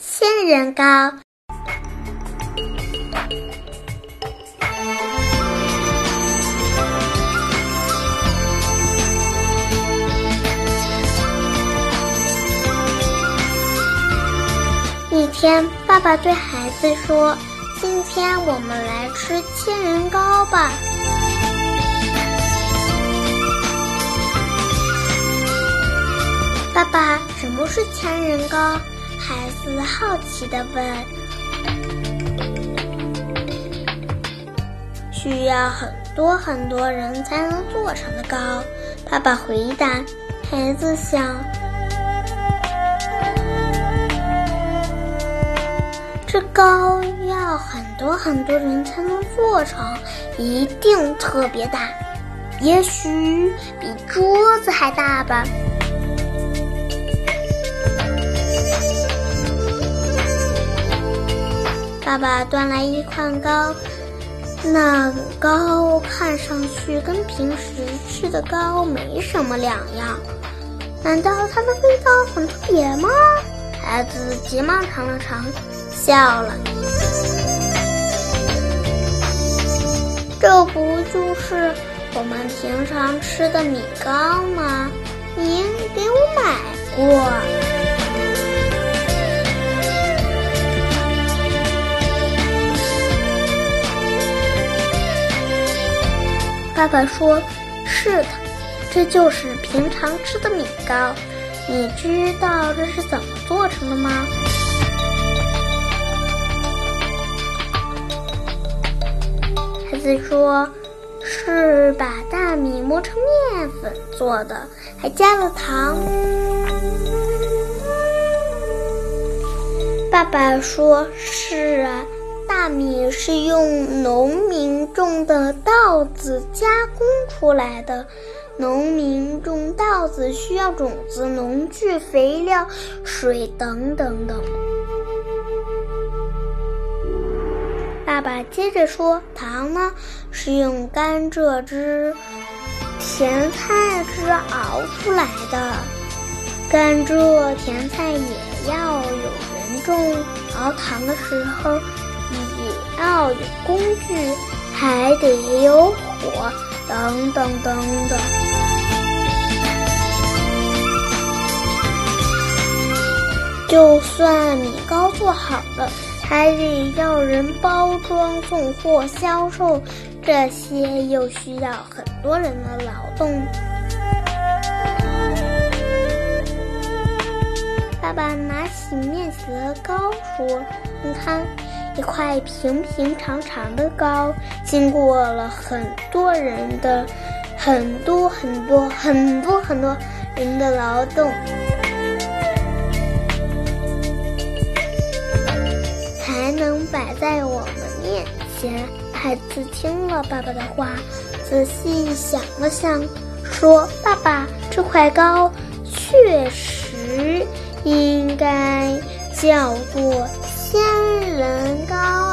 千人糕。一天，爸爸对孩子说：“今天我们来吃千人糕吧。”爸爸，什么是千人糕？孩子好奇地问。需要很多很多人才能做成的糕。爸爸回答。孩子想。这糕要很多很多人才能做成，一定特别大，也许比桌子还大吧。爸爸端来一块糕，那糕看上去跟平时吃的糕没什么两样，难道它的味道很特别吗？孩子急忙尝了尝。笑了，这不就是我们平常吃的米糕吗？您给我买过。爸爸说：“是的，这就是平常吃的米糕。你知道这是怎么做成的吗？”孩子说是把大米磨成面粉做的，还加了糖。爸爸说：“是啊，大米是用农民种的稻子加工出来的。农民种稻子需要种子、农具、肥料、水等等等。”爸爸接着说：“糖呢，是用甘蔗汁、甜菜汁熬出来的。甘蔗、甜菜也要有人种，熬糖的时候要有工具，还得有火，等等等等。就算米糕做好了。”还得要人包装、送货、销售，这些又需要很多人的劳动。爸爸拿起面前的糕说：“你看，一块平平常常的糕，经过了很多人的、很多很多很多很多人的劳动。”才能摆在我们面前。孩子听了爸爸的话，仔细想了想，说：“爸爸，这块糕确实应该叫做仙人高